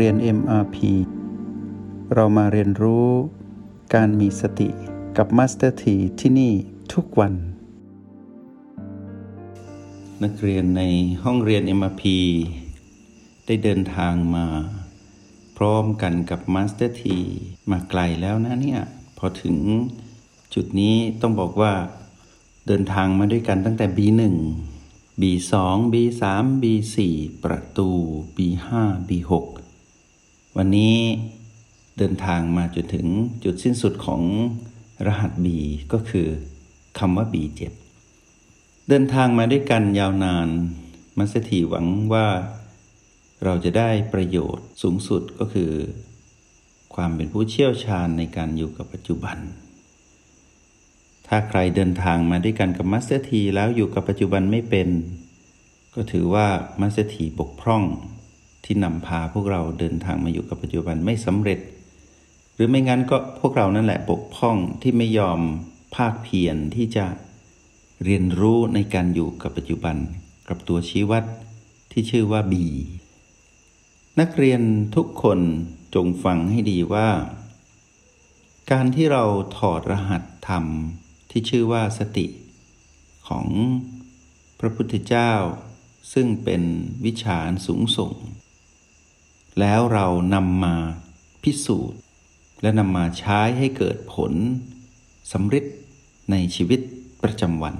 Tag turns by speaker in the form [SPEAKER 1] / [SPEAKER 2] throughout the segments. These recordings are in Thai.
[SPEAKER 1] เรียน MRP เรามาเรียนรู้การมีสติกับ Master T ที่ที่นี่ทุกวัน นักเรียนในห้องเรียน MRP ได้เดินทางมา พร้อมกันกับ Master T มาไกลแล้วนะเนี่ย พอถึงจุดนี้ต้องบอกว่าเดินทางมาด้วยกันตั้งแต่ B1 B2 B3 B4 ประตู B5 B6 วันนี้เดินทางมาจนถึงจุดสิ้นสุดของรหัส B ก็คือคำว่า B7 เดินทางมาด้วยกันยาวนาน มัสถีหวังว่าเราจะได้ประโยชน์สูงสุดก็คือ ความเป็นผู้เชี่ยวชาญในการอยู่กับปัจจุบัน ถ้าใครเดินทางมาด้วยกันกับมาสเตอร์ทีแล้วอยู่กับปัจจุบันไม่เป็น ก็ถือว่ามาสเตอร์ทีบกพร่อง ที่นำพาพวกเราเดินทางมาอยู่กับปัจจุบันไม่สำเร็จ หรือไม่งั้นก็พวกเรานั่นแหละบกพร่องที่ไม่ยอมพากเพียรที่จะเรียนรู้ในการอยู่กับปัจจุบัน กับตัวชี้วัดที่ชื่อว่า B นักเรียนทุกคนจงฟังให้ดีว่า การที่เราถอดรหัสธรรมที่ชื่อว่าสติของพระพุทธเจ้า ซึ่งเป็นวิชาสูงส่ง แล้วเรานำมาพิสูจน์ และนำมาใช้ให้เกิดผลสำเร็จในชีวิตประจำวัน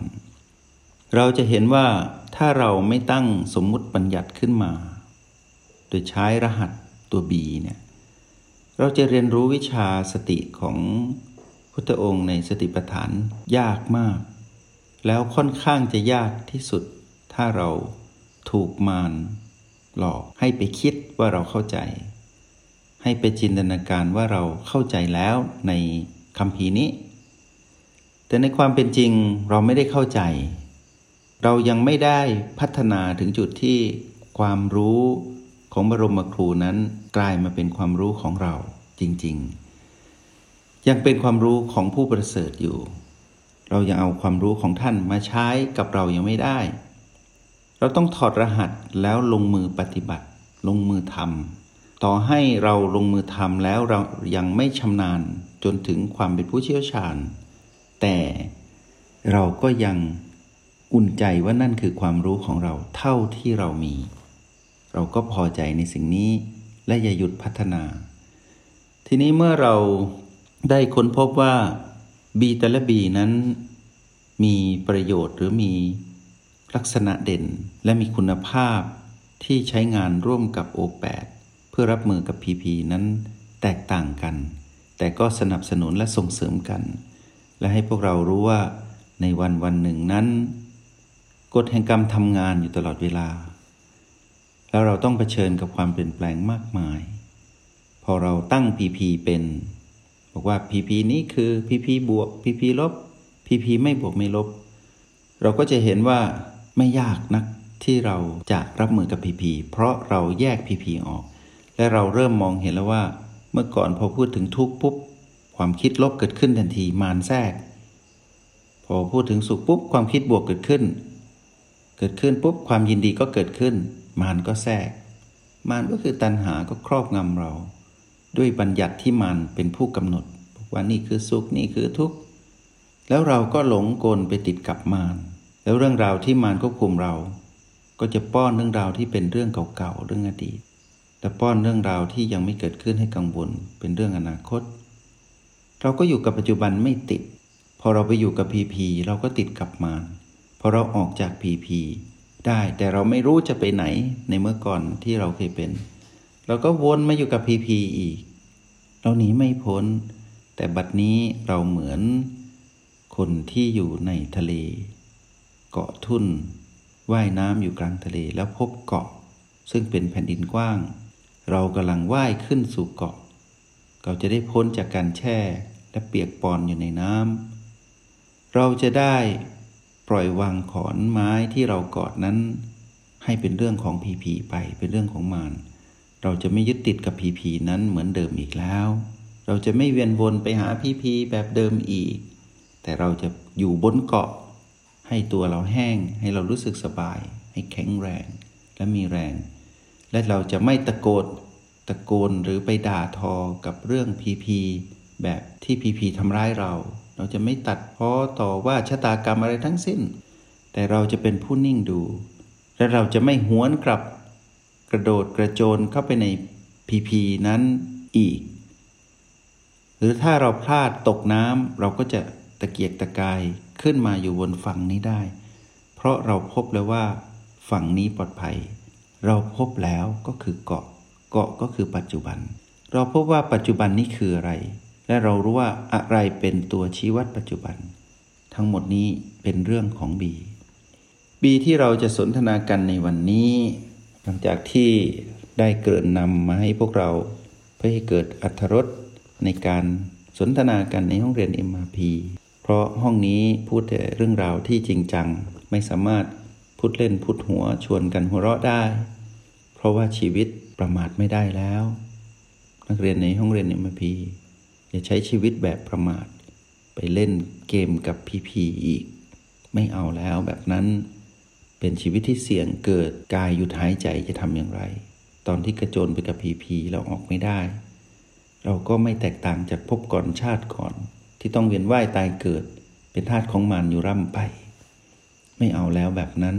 [SPEAKER 1] เราจะเห็นว่าถ้าเราไม่ตั้งสมมุติบัญญัติขึ้นมา โดยใช้รหัสตัว B เนี่ยเราจะเรียนรู้วิชาสติของพุทธองค์ในสติปัฏฐานยากมาก แล้วค่อนข้างจะยากที่สุด ถ้าเราถูกมาร หลอกให้ไปคิดว่าเราเข้าใจ ให้ไปจินตนาการว่าเราเข้าใจแล้วในคำพีนี้ แต่ในความเป็นจริงเราไม่ได้เข้าใจ เรายังไม่ได้พัฒนาถึงจุดที่ความรู้ของบรมครูนั้นกลายมาเป็นความรู้ของเราจริง ๆ ยังเป็นความรู้ของผู้ประเสริฐอยู่ เรายังเอาความรู้ของท่านมาใช้กับเรายังไม่ได้ เราต้องถอดรหัสแล้วลงมือปฏิบัติ ลงมือทำต่อให้เราลงมือทำแล้วเรายังไม่ชำนาญจนถึงความเป็นผู้เชี่ยวชาญ แต่เราก็ยังอุ่นใจว่านั่นคือความรู้ของเราเท่าที่เรามี เราก็พอใจในสิ่งนี้และอย่าหยุดพัฒนา ทีนี้เมื่อเราได้ค้นพบว่าบีแต่ละบีนั้นมีประโยชน์หรือมี ลักษณะเด่นและมีคุณภาพที่ใช้งานร่วมกับ O8 เพื่อรับมือกับ PP นั้นแตกต่างกัน แต่ก็สนับสนุนและส่งเสริมกัน และให้พวกเรารู้ว่าในวันวันหนึ่งนั้นกฎแห่งกรรมทำงานอยู่ตลอดเวลา แล้วเราต้องเผชิญกับความเปลี่ยนแปลงมากมาย พอเราตั้ง PP เป็น บอกว่า PP นี้คือ PP บวก PP ลบ PP ไม่บวกไม่ลบ เราก็จะเห็นว่า ไม่ยากนักที่เราจะรับมือกับ PP เพราะเราแยก PP ออก และเราเริ่มมองเห็นแล้วว่า เมื่อก่อนพอพูดถึงทุกข์ปุ๊บ ความคิดลบเกิดขึ้นทันทีมารแทรก พอพูดถึงสุขปุ๊บความคิดบวกเกิดขึ้น เกิดขึ้นปุ๊บความยินดีก็เกิดขึ้น มารก็แทรก มารก็คือตัณหาก็ครอบงำเรา ด้วยบัญญัติที่มารเป็นผู้กำหนดว่านี่คือสุขนี่คือทุกข์แล้วเราก็หลงกลไปติดกับมาร แล้วเรื่องราวที่มารควบคุมเรา ก็จะป้อนเรื่องราวที่เป็นเรื่องเก่าๆเรื่องอดีตแต่ป้อนเรื่องราวที่ยังไม่เกิดขึ้นให้กังวลเป็นเรื่องอนาคต เราก็อยู่กับปัจจุบันไม่ติด พอเราไปอยู่กับพีพีเราก็ติดกับมารพอเราออกจากพีพีได้แต่เราไม่รู้จะไปไหนในเมื่อก่อนที่เราเคยเป็น เราก็วนมาอยู่กับพีพีอีก เราหนีไม่พ้น แต่บัดนี้เราเหมือนคนที่อยู่ในทะเล เกาะทุ่นว่ายน้ำอยู่กลางทะเลแล้วพบเกาะ ซึ่งเป็นแผ่นดินกว้าง เรากำลังว่ายขึ้นสู่เกาะ เราจะได้พ้นจากการแช่และเปียกปอนอยู่ในน้ำเราจะได้ปล่อยวางขอนไม้ที่เรากอดนั้น ให้เป็นเรื่องของผีผีไปเป็นเรื่องของมารเราจะไม่ยึดติดกับผีผีนั้นเหมือนเดิมอีกแล้ว เราจะไม่เวียนวนไปหาผีผีแบบเดิมอีก แต่เราจะอยู่บนเกาะ ให้ตัวเราแห้ง ให้เรารู้สึกสบาย ให้แข็งแรง และมีแรง และเราจะไม่ตะโกนตะโกนหรือไปด่าทอกับเรื่องพีพีแบบที่พีพีทำร้ายเรา เราจะไม่ตัดพ้อต่อว่าชะตากรรมอะไรทั้งสิ้น แต่เราจะเป็นผู้นิ่งดู และเราจะไม่หวนกลับ กระโดดกระโจนเข้าไปในพีพีนั้นอีก หรือถ้าเราพลาดตกน้ำเราก็จะตะเกียกตะกาย ขึ้นมาอยู่บนฝั่งนี้ได้ เพราะเราพบแล้วว่า ฝั่งนี้ปลอดภัย เราพบแล้วก็คือเกาะ เกาะก็คือปัจจุบัน เราพบว่าปัจจุบันนี้คืออะไร และเรารู้ว่าอะไรเป็นตัวชี้วัดปัจจุบัน ทั้งหมดนี้เป็นเรื่องของบีบีที่เราจะสนทนากันในวันนี้ หลังจากที่ได้เกิดนำมาให้พวกเราเพื่อให้เกิดอัธรสในการสนทนากันในห้องเรียน MRP เพราะห้องนี้พูดแต่เรื่องราวที่จริงจัง ไม่สามารถพูดเล่นพูดหัวชวนกันหัวเราะได้ เพราะว่าชีวิตประมาทไม่ได้แล้ว นักเรียนในห้องเรียน MRP อย่าใช้ชีวิตแบบประมาท ไปเล่นเกมกับพีพีอีก ไม่เอาแล้วแบบนั้นเป็นชีวิตที่เสี่ยงเกิดกายหยุดหายใจจะทำอย่างไร ตอนที่กระโจนไปกับพีพีเราออกไม่ได้ เราก็ไม่แตกต่างจากพบก่อนชาติก่อน ที่ต้องเวียนว่ายตายเกิด เป็นทาสของมันอยู่ร่ำไป ไม่เอาแล้วแบบนั้น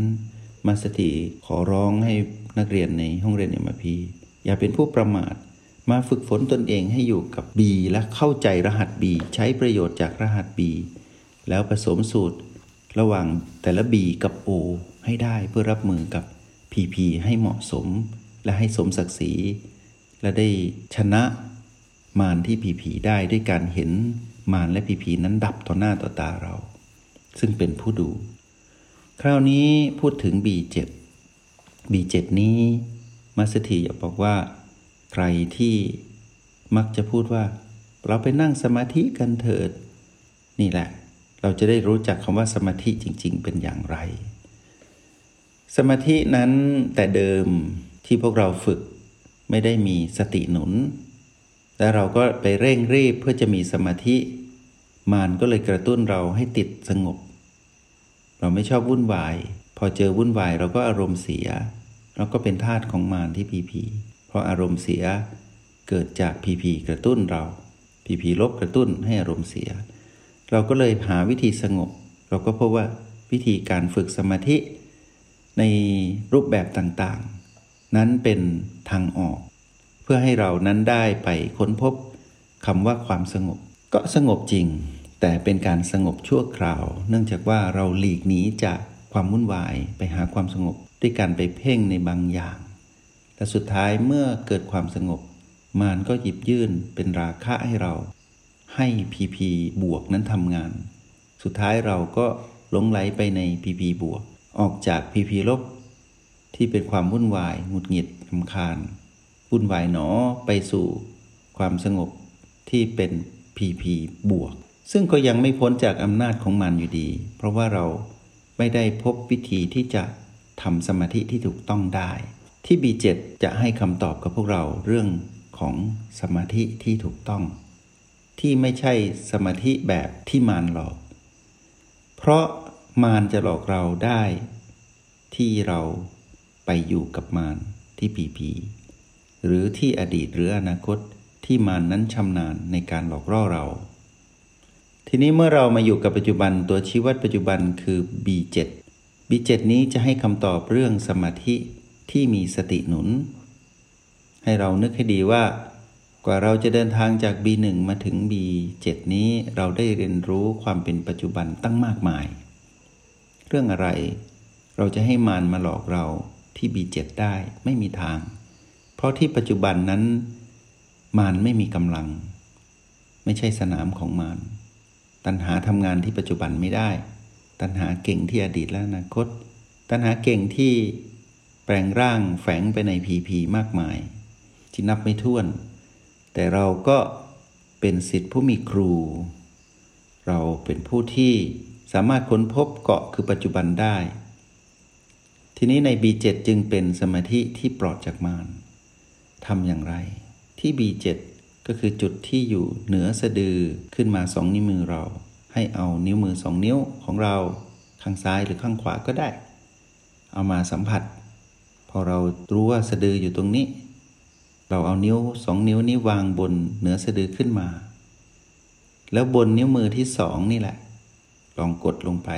[SPEAKER 1] มาสติขอร้องให้นักเรียนในห้องเรียนเอ็มพีอย่าเป็นผู้ประมาท มาฝึกฝนตนเองให้อยู่กับ B และเข้าใจรหัส B ใช้ประโยชน์จากรหัส B แล้วผสมสูตร ระหว่างแต่ละ B กับ O ให้ได้เพื่อรับมือกับ PP ให้เหมาะสม และให้สมศักดิ์ศรี และได้ชนะมารที่ PP ได้ด้วยการเห็น มารและ PP นั้นดับต่อหน้าต่อตาเรา ซึ่งเป็นผู้ดู คราวนี้พูดถึง B7 B7 นี้มาสถีอยากบอกว่า ใครที่มักจะพูดว่า เราไปนั่งสมาธิกันเถิด นี่แหละ เราจะได้รู้จักคำว่าสมาธิจริง ๆ เป็นอย่างไร สมาธินั้นแต่เดิมที่พวกเราฝึกไม่ได้มีสติหนุน และเราก็ไปเร่งรีบเพื่อจะมีสมาธิ มานก็เลยกระตุ้นเราให้ติดสงบ เราไม่ชอบวุ่นวาย พอเจอวุ่นวายเราก็อารมณ์เสีย เราก็เป็นทาสของมารที่พีพีเพราะอารมณ์เสียเกิดจากพีพีกระตุ้นเราพีพีลบกระตุ้นให้อารมณ์เสีย เราก็เลยหาวิธีสงบ เราก็พบว่าวิธีการฝึกสมาธิ ในรูปแบบต่างๆ นั้นเป็นทางออก เพื่อให้เรานั้นได้ไปค้นพบคำว่าความสงบ ก็สงบจริง แต่เป็นการสงบชั่วคราว เนื่องจากว่าเราหลีกหนีจากความวุ่นวายไปหาความสงบด้วยการไปเพ่งในบางอย่างและสุดท้ายเมื่อเกิดความสงบ มารก็หยิบยื่นเป็นราคะให้เรา ให้พีพีบวกนั้นทำงาน สุดท้ายเราก็หลงไหลไปในพีพีบวก ออกจากพีพีลบ ที่เป็นความวุ่นวายหงุดหงิดลำคาญ วุ่นวายหนอไปสู่ความสงบที่เป็นพีพีบวก ซึ่งก็ยังไม่พ้นจากอำนาจของมันอยู่ดี เพราะว่าเราไม่ได้พบวิธีที่จะทำสมาธิที่ถูกต้องได้ ที่ B7 จะให้คำตอบกับพวกเราเรื่องของสมาธิที่ถูกต้อง ที่ไม่ใช่สมาธิแบบที่มารหลอก เพราะมารจะหลอกเราได้ ที่เราไปอยู่กับมารที่ปีพี หรือที่อดีตหรืออนาคตที่มานนั้นชำนาญในการหลอกล่อเรา ทีนี้เมื่อเรามาอยู่กับปัจจุบันตัวชี้วัดปัจจุบันคือ B7 B7 นี้จะให้คำตอบเรื่องสมาธิที่มีสติหนุน ให้เรานึกให้ดีว่า กว่าเราจะเดินทางจาก B1 มาถึง B7 นี้เราได้เรียนรู้ความเป็นปัจจุบันตั้งมากมาย เรื่องอะไร เราจะให้มารมาหลอกเราที่ B7 ได้ไม่มีทาง เพราะที่ปัจจุบันนั้น มารไม่มีกำลัง ไม่ใช่สนามของมารตัณหาทำงานที่ปัจจุบันไม่ได้ ตัณหาเก่งที่อดีตและอนาคต ตัณหาเก่งที่แปลงร่างแฝงไปในพีพีมากมาย ที่นับไม่ถ้วน แต่เราก็เป็นสิทธิผู้มีครู เราเป็นผู้ที่สามารถค้นพบเกาะคือปัจจุบันได้ ทีนี้ใน B7 จึงเป็นสมาธิที่ปลอดจากมาร ทำอย่างไร ที่ B7 ก็คือจุดที่อยู่เหนือสะดือขึ้นมาสองนิ้วมือเรา ให้เอานิ้วมือสองนิ้วของเราข้างซ้ายหรือข้างขวาก็ได้ เอามาสัมผัส พอเรารู้ว่าสะดืออยู่ตรงนี้ เราเอานิ้วสองนิ้วนี้วางบนเหนือสะดือขึ้นมา แล้วบนนิ้วมือที่สองนี่แหละ ลองกดลงไป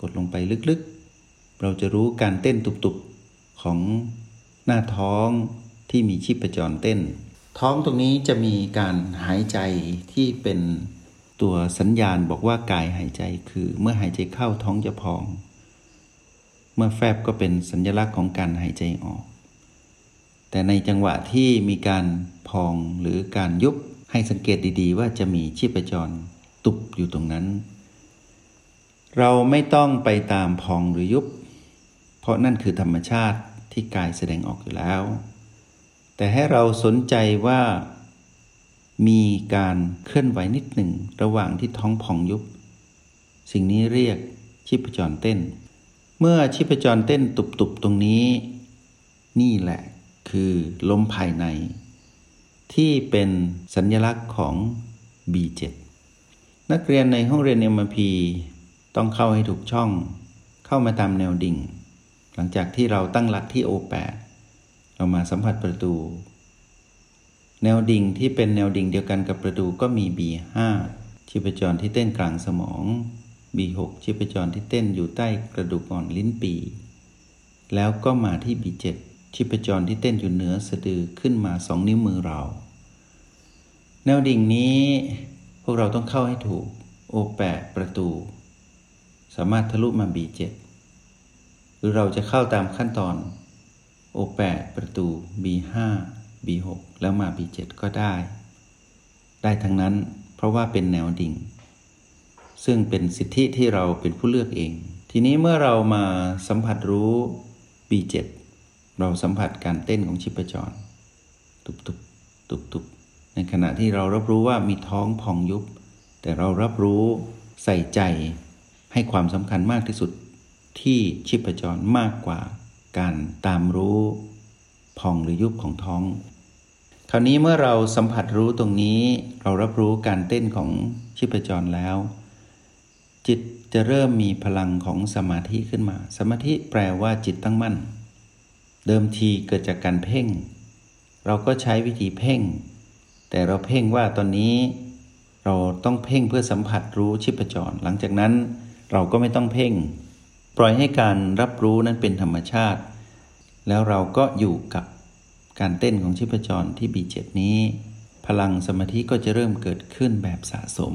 [SPEAKER 1] กดลงไปลึกๆ เราจะรู้การเต้นตุบๆของหน้าท้อง ที่มีชีพจรเต้น ท้องตรงนี้จะมีการหายใจที่เป็นตัวสัญญาณบอกว่ากายหายใจคือเมื่อหายใจเข้าท้องจะพอง เมื่อแฟบก็เป็นสัญลักษณ์ของการหายใจออก แต่ในจังหวะที่มีการพองหรือการยุบให้สังเกตดีๆ ว่าจะมีชีพจรตุบอยู่ตรงนั้น เราไม่ต้องไปตามพองหรือยุบ เพราะนั่นคือธรรมชาติที่กายแสดงออกอยู่แล้ว แต่ให้เราสนใจว่ามีการเคลื่อนไหวนิดหนึ่งระหว่างที่ท้องพองยุบ สิ่งนี้เรียกชีพจรเต้น เมื่อชีพจรเต้นตุบๆตรงนี้ นี่แหละคือลมภายใน ที่เป็นสัญญลักษณ์ของ B7 นักเรียนในห้องเรียน MP ต้องเข้าให้ถูกช่อง เข้ามาตามแนวดิ่ง หลังจากที่เราตั้งหลักที่ O8 เรามาสัมผัสประตู แนวดิ่งที่เป็นแนวดิ่งเดียวกันกับประตูก็มี B5 ชีพจรที่เต้นกลางสมอง B6 ชีพจรที่เต้นอยู่ใต้กระดูกอ่อนลิ้นปี แล้วก็มาที่ B7 ชีพจรที่เต้นอยู่เหนือสะดือขึ้นมาสองนิ้วมือเรา แนวดิ่งนี้พวกเราต้องเข้าให้ถูก O8 ประตู สามารถทะลุมา B7 หรือเราจะเข้าตามขั้นตอน O8 ประตู B5 B6 แล้วมา B7 ก็ได้ ได้ทั้งนั้นเพราะว่าเป็นแนวดิ่ง ซึ่งเป็นสิทธิที่เราเป็นผู้เลือกเอง ทีนี้เมื่อเรามาสัมผัสรู้ B7 เราสัมผัสการเต้นของชิปจร ตุบตุบตุบตุบในขณะที่เรารับรู้ว่ามีท้องพองยุบ แต่เรารับรู้ใส่ใจให้ความสำคัญมากที่สุดที่ชิปจรมากกว่า การตามรู้พองหรือยุบของท้อง คราวนี้เมื่อเราสัมผัสรู้ตรงนี้ เรารับรู้การเต้นของชีพจรแล้ว จิตจะเริ่มมีพลังของสมาธิขึ้นมา สมาธิแปลว่าจิตตั้งมั่น เดิมทีเกิดจากการเพ่ง เราก็ใช้วิธีเพ่ง แต่เราเพ่งว่าตอนนี้ เราต้องเพ่งเพื่อสัมผัสรู้ชีพจร หลังจากนั้นเราก็ไม่ต้องเพ่ง ปล่อยให้การรับรู้นั้นเป็นธรรมชาติ แล้วเราก็อยู่กับการเต้นของชีพจรที่ B7 นี้ พลังสมาธิก็จะเริ่มเกิดขึ้นแบบสะสม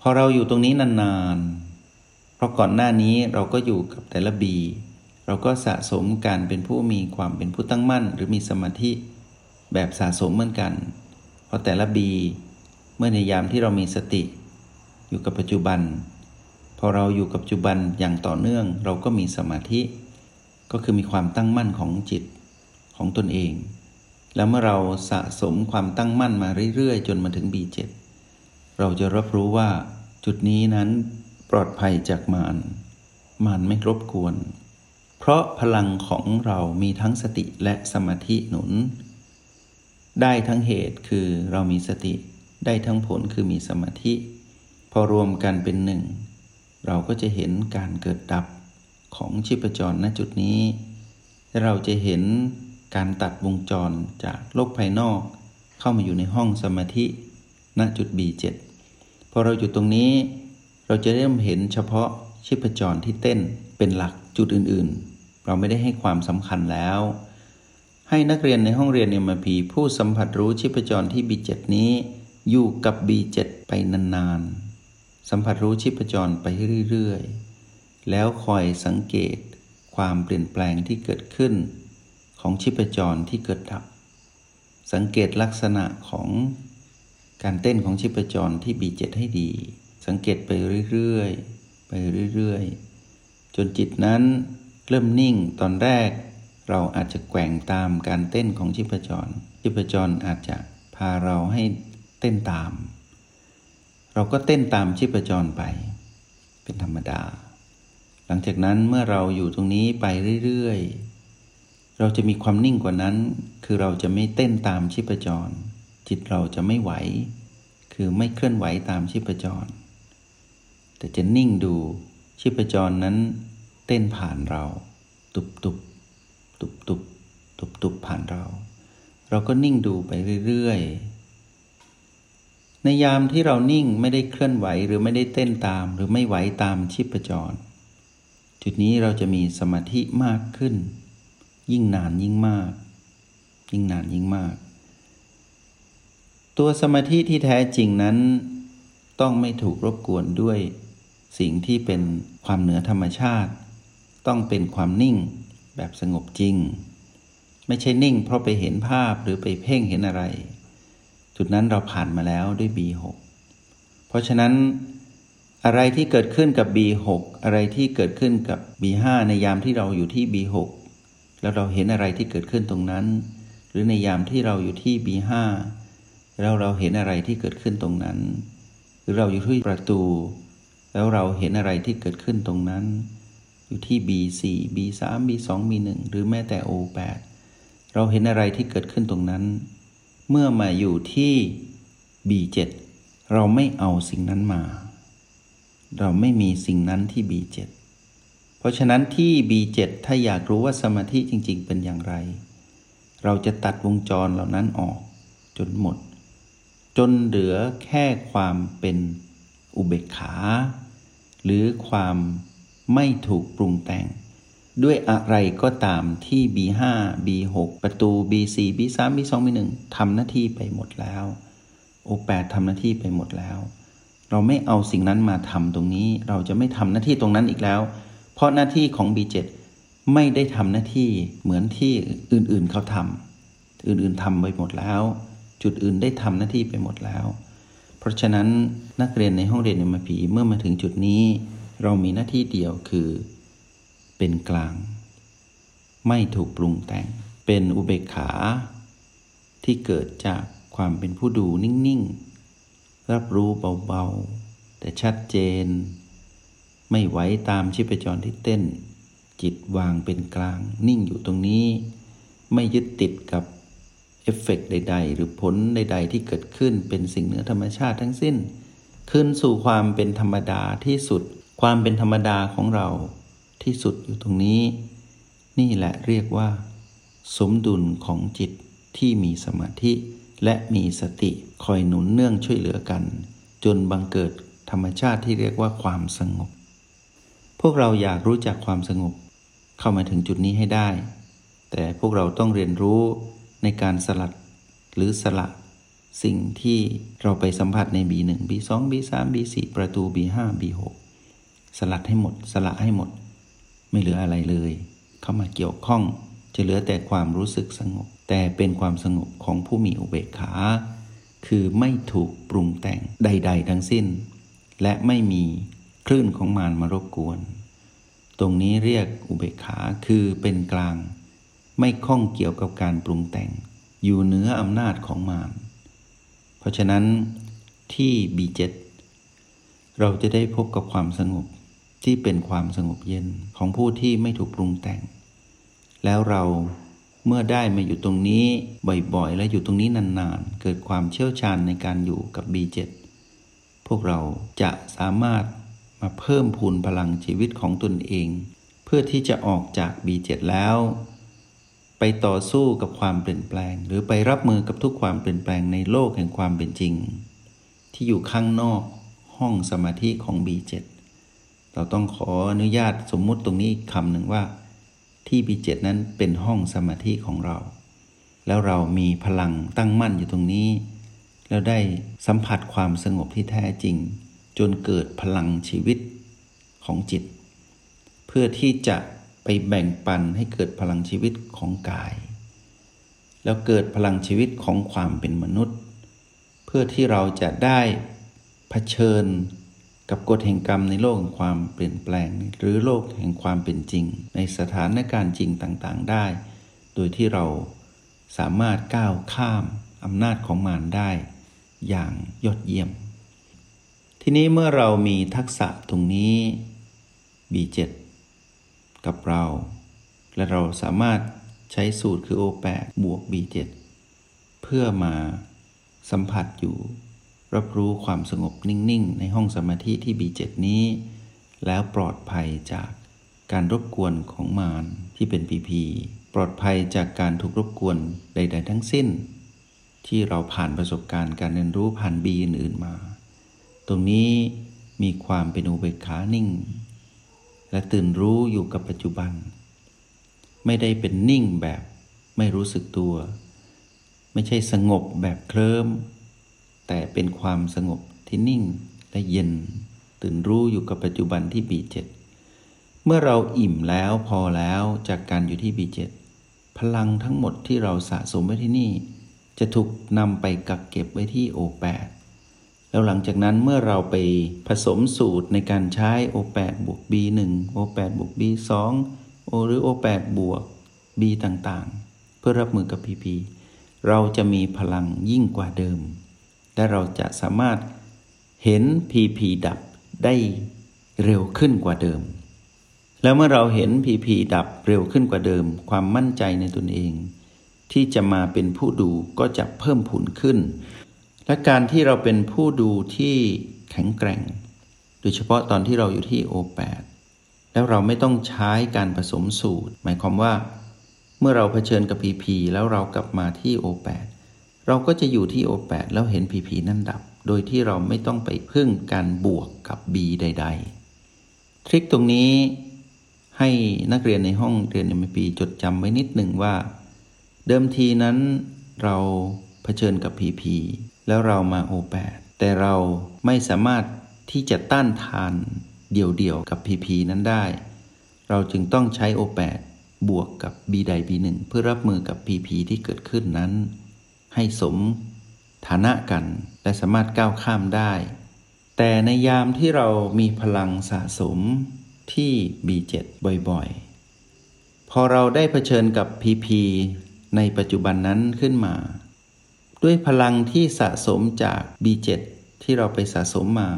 [SPEAKER 1] พอเราอยู่ตรงนี้นานๆ เพราะก่อนหน้านี้เราก็อยู่กับแต่ละบีเราก็สะสมการเป็นผู้มีความเป็นผู้ตั้งมั่น หรือมีสมาธิแบบสะสมเหมือนกัน เพราะแต่ละบีเมื่อในยามที่เรามีสติ อยู่กับปัจจุบัน พอเราอยู่กับปัจจุบันอย่างต่อเนื่องเราก็มีสมาธิ ก็คือมีความตั้งมั่นของจิตของตนเอง แล้วเมื่อเราสะสมความตั้งมั่นมาเรื่อยๆ จนมาถึง B7 เราจะรับรู้ว่าจุดนี้นั้นปลอดภัยจากมารมารไม่รบกวน เพราะพลังของเรามีทั้งสติและสมาธิหนุน ได้ทั้งเหตุคือเรามีสติ ได้ทั้งผลคือมีสมาธิ พอรวมกันเป็นหนึ่ง เราก็จะเห็นการเกิดดับของชีพจรณจุดนี้ เราจะเห็นการตัดวงจรจากโลกภายนอก เข้ามาอยู่ในห้องสมาธิณจุด B7 พอเราอยู่ตรงนี้ เราจะเริ่มเห็นเฉพาะชีพจรที่เต้นเป็นหลักจุดอื่นๆ เราไม่ได้ให้ความสำคัญแล้ว ให้นักเรียนในห้องเรียนเอ็มพีผู้สัมผัสรู้ชีพจรที่ B7 นี้อยู่กับ B7 ไปนานๆ สัมผัสรู้ชีพจรไปเรื่อยๆ แล้วคอยสังเกตความเปลี่ยนแปลงที่เกิดขึ้น ของชีพจรที่เกิดดับ สังเกตลักษณะของการเต้นของชีพจรที่บีเจ็ดให้ดี สังเกตไปเรื่อยๆ ไปเรื่อยๆ จนจิตนั้นเริ่มนิ่งตอนแรก เราอาจจะแกว่งตามการเต้นของชีพจร ชีพจรอาจจะพาเราให้เต้นตาม เราก็เต้นตามชีพจรไป เป็นธรรมดา หลังจากนั้นเมื่อเราอยู่ตรงนี้ไปเรื่อยๆ เราจะมีความนิ่งกว่านั้น คือเราจะไม่เต้นตามชีพจร จิตเราจะไม่ไหว คือไม่เคลื่อนไหวตามชีพจร แต่จะนิ่งดูชีพจรนั้น เต้นผ่านเรา ตุบตุบตุบตุบตุบตุบผ่านเรา เราก็นิ่งดูไปเรื่อยๆ ในยามที่เรานิ่งไม่ได้เคลื่อนไหวหรือไม่ได้เต้นตาม หรือไม่ไหวตามชีพจร จุดนี้เราจะมีสมาธิมากขึ้น ยิ่งนานยิ่งมาก ยิ่งนานยิ่งมาก ตัวสมาธิที่แท้จริงนั้น ต้องไม่ถูกรบกวนด้วย สิ่งที่เป็นความเหนือธรรมชาติ ต้องเป็นความนิ่งแบบสงบจริง ไม่ใช่นิ่งเพราะไปเห็นภาพหรือไปเพ่งเห็นอะไร จุดนั้นเราผ่านมาแล้วด้วย B6 เพราะฉะนั้นอะไรที่เกิดขึ้นกับ B6 อะไรที่เกิดขึ้นกับ B5 ในยามที่เราอยู่ที่ B6 แล้วเราเห็นอะไรที่เกิดขึ้นตรงนั้น หรือในยามที่เราอยู่ที่ B5 แล้วเราเห็นอะไรที่เกิดขึ้นตรงนั้น หรือเราอยู่ที่ประตู แล้วเราเห็นอะไรที่เกิดขึ้นตรงนั้น อยู่ที่ B4 B3 B2 B1 หรือแม้แต่ O8 เราเห็นอะไรที่เกิดขึ้นตรงนั้น เมื่อมาอยู่ที่ B7 เราไม่เอาสิ่งนั้นมา เราไม่มีสิ่งนั้นที่ B7 เพราะฉะนั้นที่ B7 ถ้าอยากรู้ว่าสมาธิจริง ๆ เป็นอย่างไร เราจะตัดวงจรเหล่านั้นออก จนหมด จนเหลือแค่ความเป็นอุเบกขา หรือความไม่ถูกปรุงแต่ง ด้วยอะไรก็ตามที่ B5 B6 ประตู B4 B3 B2 B1 ทำหน้าที่ไปหมดแล้ว O8 ทำหน้าที่ไปหมดแล้ว เราไม่เอาสิ่งนั้นมาทำตรงนี้ เราจะไม่ทำหน้าที่ตรงนั้นอีกแล้ว เพราะหน้าที่ของ B7 ไม่ได้ทำหน้าที่เหมือนที่อื่นๆเขาทำอื่นๆทำไปหมดแล้ว จุดอื่นได้ทำหน้าที่ไปหมดแล้ว เพราะฉะนั้นนักเรียนในห้องเรียนมผีเมื่อมาถึงจุดนี้ เรามีหน้าที่เดียวคือ เป็นกลาง ไม่ถูกปรุงแต่ง เป็นอุเบกขา ที่เกิดจากความเป็นผู้ดูนิ่ง ๆ รับรู้เบา ๆ แต่ชัดเจน ไม่ไหวตามชีพจรที่เต้น จิตวางเป็นกลาง นิ่งอยู่ตรงนี้ ไม่ยึดติดกับเอฟเฟกใด ๆ หรือผลใด ๆ ที่เกิดขึ้นเป็นสิ่งเหนือธรรมชาติทั้งสิ้น ขึ้นสู่ความเป็นธรรมดาที่สุด ความเป็นธรรมดาของเรา ที่สุดอยู่ตรงนี้ นี่แหละเรียกว่า สมดุลของจิตที่มีสมาธิ และมีสติคอยหนุนเนื่องช่วยเหลือกัน จนบังเกิดธรรมชาติที่เรียกว่าความสงบ พวกเราอยากรู้จักความสงบ เข้ามาถึงจุดนี้ให้ได้ แต่พวกเราต้องเรียนรู้ในการสลัดหรือสละสิ่งที่เราไปสัมผัสใน B1 B2 B3 B4 ประตู B5 B6 สลัดให้หมด สละให้หมด ไม่เหลืออะไรเลย เข้ามาเกี่ยวข้อง จะเหลือแต่ความรู้สึกสงบ แต่เป็นความสงบของผู้มีอุเบกขา คือไม่ถูกปรุงแต่งใด ๆ ทั้งสิ้น และไม่มีคลื่นของมารมารบกวน ตรงนี้เรียกอุเบกขาคือเป็นกลาง ไม่ข้องเกี่ยวกับการปรุงแต่ง อยู่เหนืออำนาจของมาร เพราะฉะนั้นที่ B7 เราจะได้พบกับความสงบ ที่เป็นความสงบเย็นของผู้ที่ไม่ถูกปรุงแต่ง แล้วเราเมื่อได้มาอยู่ตรงนี้บ่อยๆ และอยู่ตรงนี้นานๆ เกิดความเชี่ยวชาญในการอยู่กับ B7 พวกเราจะสามารถมาเพิ่มพูนพลังชีวิตของตนเอง เพื่อที่จะออกจาก B7 แล้ว ไปต่อสู้กับความเปลี่ยนแปลง หรือไปรับมือกับทุกความเปลี่ยนแปลงในโลกแห่งความเป็นจริง ที่อยู่ข้างนอกห้องสมาธิของ B7 เราต้องขออนุญาตสมมุติตรงนี้คำหนึ่งว่า ที่ B7 นั้นเป็นห้องสมาธิของเรา แล้วเรามีพลังตั้งมั่นอยู่ตรงนี้ แล้วได้สัมผัสความสงบที่แท้จริง จนเกิดพลังชีวิตของจิต เพื่อที่จะไปแบ่งปันให้เกิดพลังชีวิตของกาย แล้วเกิดพลังชีวิตของความเป็นมนุษย์ เพื่อที่เราจะได้เผชิญ กับกฎแห่งกรรมในโลกแห่งความเปลี่ยนแปลง หรือโลกแห่งความเป็นจริง ในสถานการณ์จริงต่างๆได้ โดยที่เราสามารถก้าวข้ามอำนาจของมารได้ อย่างยอดเยี่ยม ทีนี้เมื่อเรามีทักษะตรงนี้ B7 กับเรา และเราสามารถใช้สูตรคือ O8 บวก B7 เพื่อมาสัมผัสอยู่ รับรู้ความสงบนิ่ง ๆ ในห้องสมาธิที่ B7 นี้ แล้วปลอดภัยจากการรบกวนของมารที่เป็น PP ปลอดภัยจากการถูกรบกวนใด ๆ ทั้งสิ้น ที่เราผ่านประสบการณ์การเรียนรู้ผ่านบีอื่นๆมา ตรงนี้มีความเป็นอุเบกขานิ่ง และตื่นรู้อยู่กับปัจจุบัน ไม่ได้เป็นนิ่งแบบไม่รู้สึกตัว ไม่ใช่สงบแบบเคลิ้ม แต่เป็นความสงบที่นิ่งและเย็น ตื่นรู้อยู่กับปัจจุบันที่บีเจ็ดเมื่อเราอิ่มแล้วพอแล้วจากการอยู่ที่บีเจ็ดพลังทั้งหมดที่เราสะสมไว้ที่นี่ จะถูกนำไปกักเก็บไว้ที่โอแปดแล้วหลังจากนั้นเมื่อเราไปผสมสูตรในการใช้ O8 บวก B1 O8 บวก B2 โอหรือ O8 บวก B ต่างๆ เพื่อรับมือกับ PP เราจะมีพลังยิ่งกว่าเดิม และเราจะสามารถเห็น PP ดับได้เร็วขึ้นกว่าเดิม แล้วเมื่อเราเห็น PP ดับเร็วขึ้นกว่าเดิม ความมั่นใจในตนเอง ที่จะมาเป็นผู้ดูก็จะเพิ่มผุนขึ้น และการที่เราเป็นผู้ดูที่แข็งแกร่ง โดยเฉพาะตอนที่เราอยู่ที่ O8 แล้วเราไม่ต้องใช้การผสมสูตร หมายความว่า เมื่อเราเผชิญกับ PP แล้วเรากลับมาที่ O8 เราก็จะอยู่ที่ O8 แล้วเห็น PP นั่นดับ โดยที่เราไม่ต้องไปพึ่งการบวกกับ B ใด ๆ ทริคตรงนี้ให้นักเรียนในห้องเรียน MP จดจำไว้นิดหนึ่งว่า เดิมทีนั้นเราเผชิญกับ PP แล้วเรามาโอแปดแต่เราไม่สามารถที่จะต้านทานเดี่ยวๆกับ PP นั้นได้ เราจึงต้องใช้โอแปดบวกกับ B ใด B1 เพื่อรับมือกับ PP ที่เกิดขึ้นนั้น ให้สมฐานะกัน และสามารถก้าวข้ามได้ แต่ในยามที่เรามีพลังสะสมที่ B7 บ่อยๆ พอเราได้เผชิญกับ PP ในปัจจุบันนั้นขึ้นมา ด้วยพลังที่สะสมจาก B7 ที่เราไปสะสมมา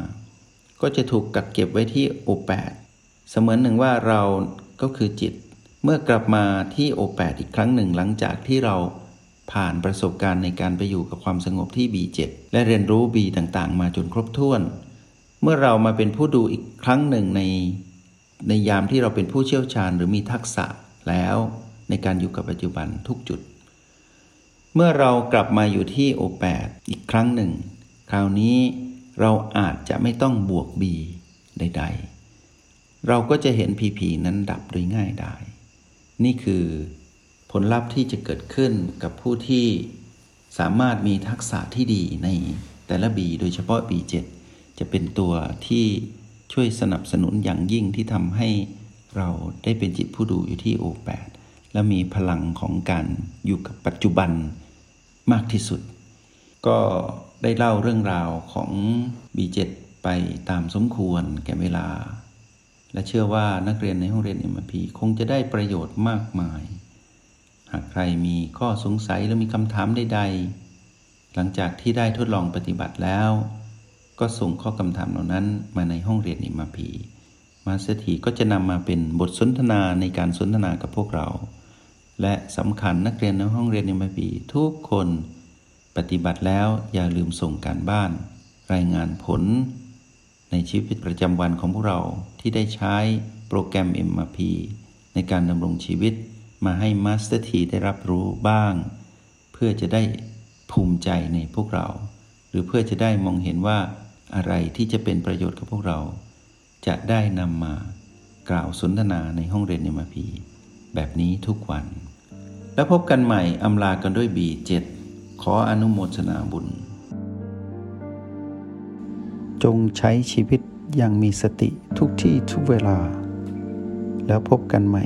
[SPEAKER 1] ก็จะถูกกักเก็บไว้ที่ O8 เสมือนหนึ่งว่าเราก็คือจิต เมื่อกลับมาที่ O8 อีกครั้งหนึ่งหลังจากที่เรา ผ่านประสบการณ์ในการไปอยู่กับความสงบที่ B7 และเรียนรู้ B ต่างๆ มาจนครบถ้วน เมื่อเรามาเป็นผู้ดูอีกครั้งหนึ่งใน ในยามที่เราเป็นผู้เชี่ยวชาญหรือมีทักษะแล้วในการอยู่กับปัจจุบันทุกจุด เมื่อเรากลับมาอยู่ที่โอแปดอีกครั้งหนึ่ง คราวนี้เราอาจจะไม่ต้องบวกบีใด ๆ เราก็จะเห็นพีพีนั้นดับโดยง่ายได้ นี่คือ ลลัพธ์ที่จะเกิดขึ้นกับผู้ที่สามารถมีทักษะที่ดีในแต่ละบีโดยเฉพาะ B7 จะเป็นตัวที่ช่วยสนับสนุนอย่างยิ่งที่ทำให้เราได้เป็นจิตผู้ดูอยู่ที่ O8 และมีพลังของการอยู่กับปัจจุบันมากที่สุด ก็ได้เล่าเรื่องราวของ B7 ไปตามสมควรแก่เวลา และเชื่อว่านักเรียนในห้องเรียน MP คงจะได้ประโยชน์มากมายากใครมีข้อสงสัยหรือมีคำถามใดๆ หลังจากที่ได้ทดลองปฏิบัติแล้ว ก็ส่งข้อคำถามเหล่านั้นมาในห้องเรียน MP มาพีมาสถีก็จะนำมาเป็นบทสนทนาในการสนทนากับพวกเรา และสำคัญนักเรียนในห้องเรียนในมปีทุกคนปฏิบัติแล้วอย่าลืมส่งการบ้าน รายงานผล ในชีวิตประจำวันของพวกเราที่ได้ใช้โปรแกรม MRP ในการดำรงชีวิต มาให้มาสเตอร์ทีได้รับรู้บ้าง เพื่อจะได้ภูมิใจในพวกเรา หรือเพื่อจะได้มองเห็นว่าอะไรที่จะเป็นประโยชน์กับพวกเรา จะได้นำมากล่าวสนทนาในห้องเรียน MRP แบบนี้ทุกวัน แล้วพบกันใหม่อำลากันด้วย B เจ็ดขออนุโมทนาบุญ จงใช้ชีวิตอย่างมีสติทุกที่ทุกเวลา แล้วพบกันใหม่